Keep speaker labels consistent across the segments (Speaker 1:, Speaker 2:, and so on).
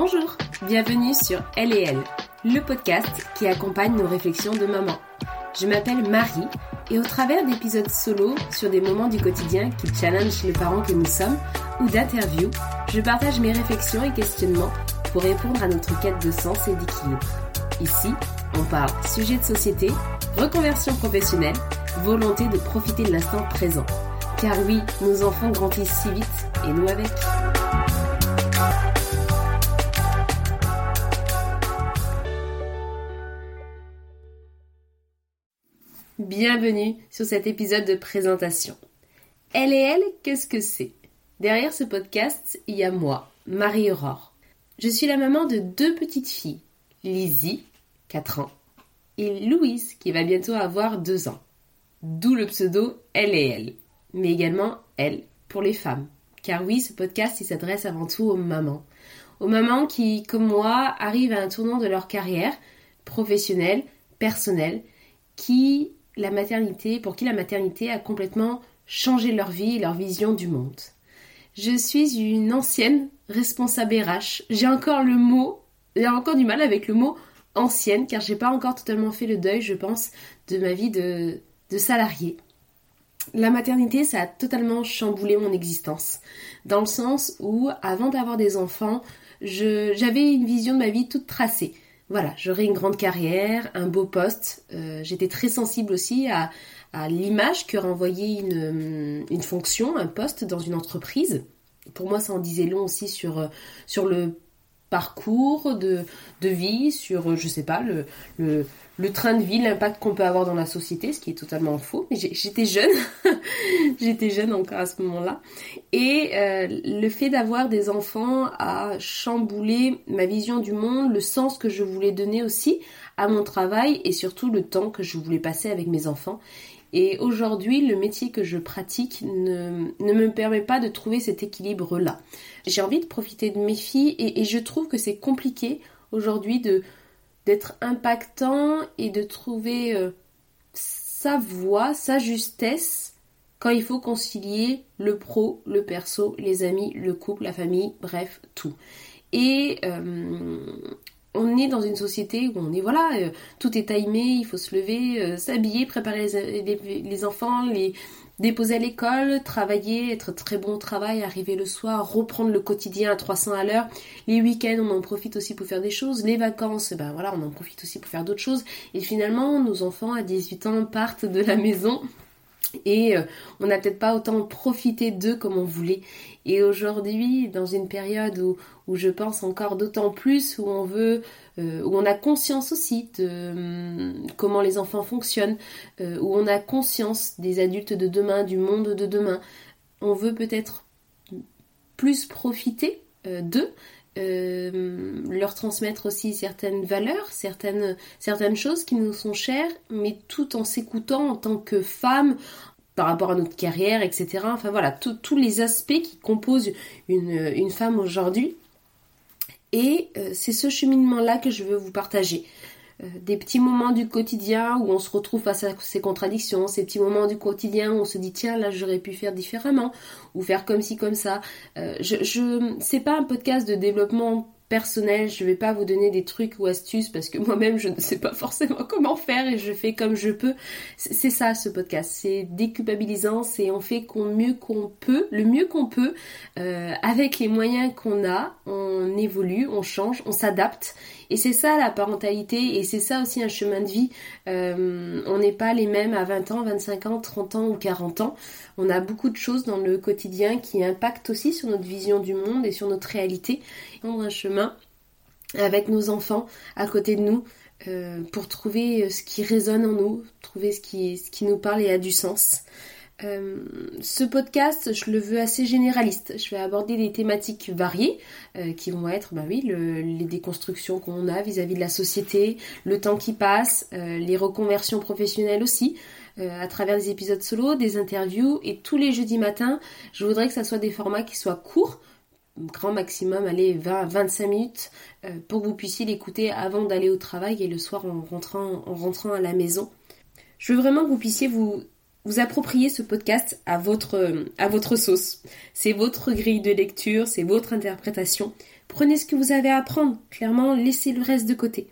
Speaker 1: Bonjour, bienvenue sur Elle le podcast qui accompagne nos réflexions de maman. Je m'appelle Marie et au travers d'épisodes solo sur des moments du quotidien qui challengent les parents que nous sommes ou d'interviews, je partage mes réflexions et questionnements pour répondre à notre quête de sens et d'équilibre. Ici, on parle sujet de société, reconversion professionnelle, volonté de profiter de l'instant présent. Car oui, nos enfants grandissent si vite et nous avec. Bienvenue sur cet épisode de présentation. Elle et elle, qu'est-ce que c'est? Derrière ce podcast, il y a moi, Marie-Aurore. Je suis la maman de deux petites filles, Lizzie, 4 ans, et Louise, qui va bientôt avoir 2 ans. D'où le pseudo Elle et elle, mais également Elle pour les femmes. Car oui, ce podcast, il s'adresse avant tout aux mamans. Aux mamans qui, comme moi, arrivent à un tournant de leur carrière, professionnelle, personnelle, qui la maternité, pour qui la maternité a complètement changé leur vie et leur vision du monde. Je suis une ancienne responsable RH. J'ai encore le mot, j'ai encore du mal avec le mot ancienne car j'ai pas encore totalement fait le deuil, je pense, de ma vie de, de salarié. La maternité, ça a totalement chamboulé mon existence. Dans le sens où, avant d'avoir des enfants, j'avais une vision de ma vie toute tracée voilà, j'aurais une grande carrière, un beau poste. Euh, j'étais très sensible aussi à, l'image que renvoyait une, une, fonction, un poste dans une entreprise. Pour moi, ça en disait long aussi sur, euh, sur le parcours de, vie, sur, je sais pas, le, le, le train de vie, l'impact qu'on peut avoir dans la société, ce qui est totalement faux. Mais j'étais jeune, j'étais jeune encore à ce moment-là. Et euh, le fait d'avoir des enfants a chamboulé ma vision du monde, le sens que je voulais donner aussi à mon travail et surtout le temps que je voulais passer avec mes enfants. Et aujourd'hui, le métier que je pratique ne, me permet pas de trouver cet équilibre-là. J'ai envie de profiter de mes filles et, je trouve que c'est compliqué aujourd'hui d'être impactant et de trouver euh, sa voix, sa justesse quand il faut concilier le pro, le perso, les amis, le couple, la famille, bref, tout. Et euh, on est dans une société où on est, voilà, euh, tout est timé, il faut se lever, s'habiller, préparer les, enfants, les, déposer à l'école, travailler, être très bon au travail, arriver le soir, reprendre le quotidien à 300 à l'heure. Les week-ends, on en profite aussi pour faire des choses. Les vacances, ben voilà, on en profite aussi pour faire d'autres choses. Et finalement, nos enfants à 18 ans partent de la maison et euh, on n'a peut-être pas autant profité d'eux comme on voulait. Et aujourd'hui, dans une période où, je pense encore d'autant plus, où on veut, euh, où on a conscience aussi de hum, comment les enfants fonctionnent, euh, où on a conscience des adultes de demain, du monde de demain, on veut peut-être plus profiter d'eux, leur transmettre aussi certaines valeurs, certaines, certaines choses qui nous sont chères, mais tout en s'écoutant en tant que femme, par rapport à notre carrière, etc. Enfin voilà, tous les aspects qui composent une, femme aujourd'hui. Et euh, c'est ce cheminement-là que je veux vous partager. Euh, des petits moments du quotidien où on se retrouve face à ces contradictions, ces petits moments du quotidien où on se dit tiens là j'aurais pu faire différemment ou faire comme ci comme ça. Euh, je, je c'est pas un podcast de développement personnel, je vais pas vous donner des trucs ou astuces parce que moi-même je ne sais pas forcément comment faire et je fais comme je peux. C'est ça ce podcast, c'est déculpabilisant, c'est on fait qu'on mieux qu'on peut, le mieux qu'on peut euh, avec les moyens qu'on a, on évolue, on change, on s'adapte et c'est ça la parentalité et c'est ça aussi un chemin de vie. Euh, on n'est pas les mêmes à 20 ans, 25 ans, 30 ans ou 40 ans. On a beaucoup de choses dans le quotidien qui impactent aussi sur notre vision du monde et sur notre réalité. Prendre un chemin avec nos enfants à côté de nous euh, pour trouver ce qui résonne en nous, trouver ce qui, ce qui nous parle et a du sens. Euh, ce podcast, je le veux assez généraliste. Je vais aborder des thématiques variées euh, qui vont être, bah oui, les déconstructions qu'on a vis-à-vis de la société, le temps qui passe, euh, les reconversions professionnelles aussi, à travers des épisodes solo, des interviews et tous les jeudis matins, je voudrais que ça soit des formats qui soient courts, grand maximum, allez, 20-25 minutes, pour que vous puissiez l'écouter avant d'aller au travail et le soir en rentrant, en rentrant à la maison. Je veux vraiment que vous puissiez vous vous appropriez ce podcast à votre, à votre sauce. C'est votre grille de lecture, c'est votre interprétation. Prenez ce que vous avez à apprendre. Clairement, laissez le reste de côté.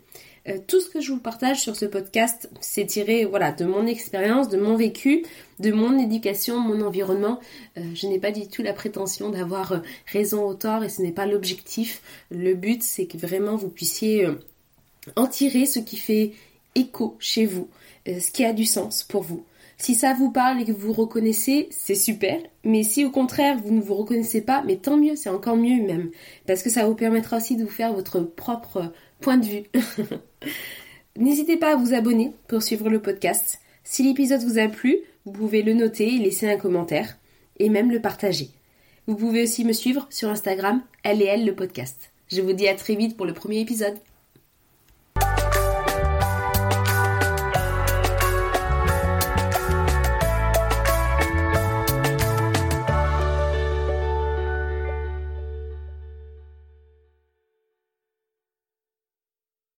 Speaker 1: Euh, tout ce que je vous partage sur ce podcast, c'est tiré voilà, de mon expérience, de mon vécu, de mon éducation, mon environnement. Euh, je n'ai pas du tout la prétention d'avoir euh, raison ou tort et ce n'est pas l'objectif. Le but, c'est que vraiment vous puissiez en tirer ce qui fait écho chez vous, ce qui a du sens pour vous. Si ça vous parle et que vous reconnaissez, c'est super. Mais si au contraire vous ne vous reconnaissez pas, mais tant mieux, c'est encore mieux même. Parce que ça vous permettra aussi de vous faire votre propre point de vue. N'hésitez pas à vous abonner pour suivre le podcast. Si l'épisode vous a plu, vous pouvez le noter et laisser un commentaire et même le partager. Vous pouvez aussi me suivre sur Instagram, elle et elle le podcast. Je vous dis à très vite pour le premier épisode.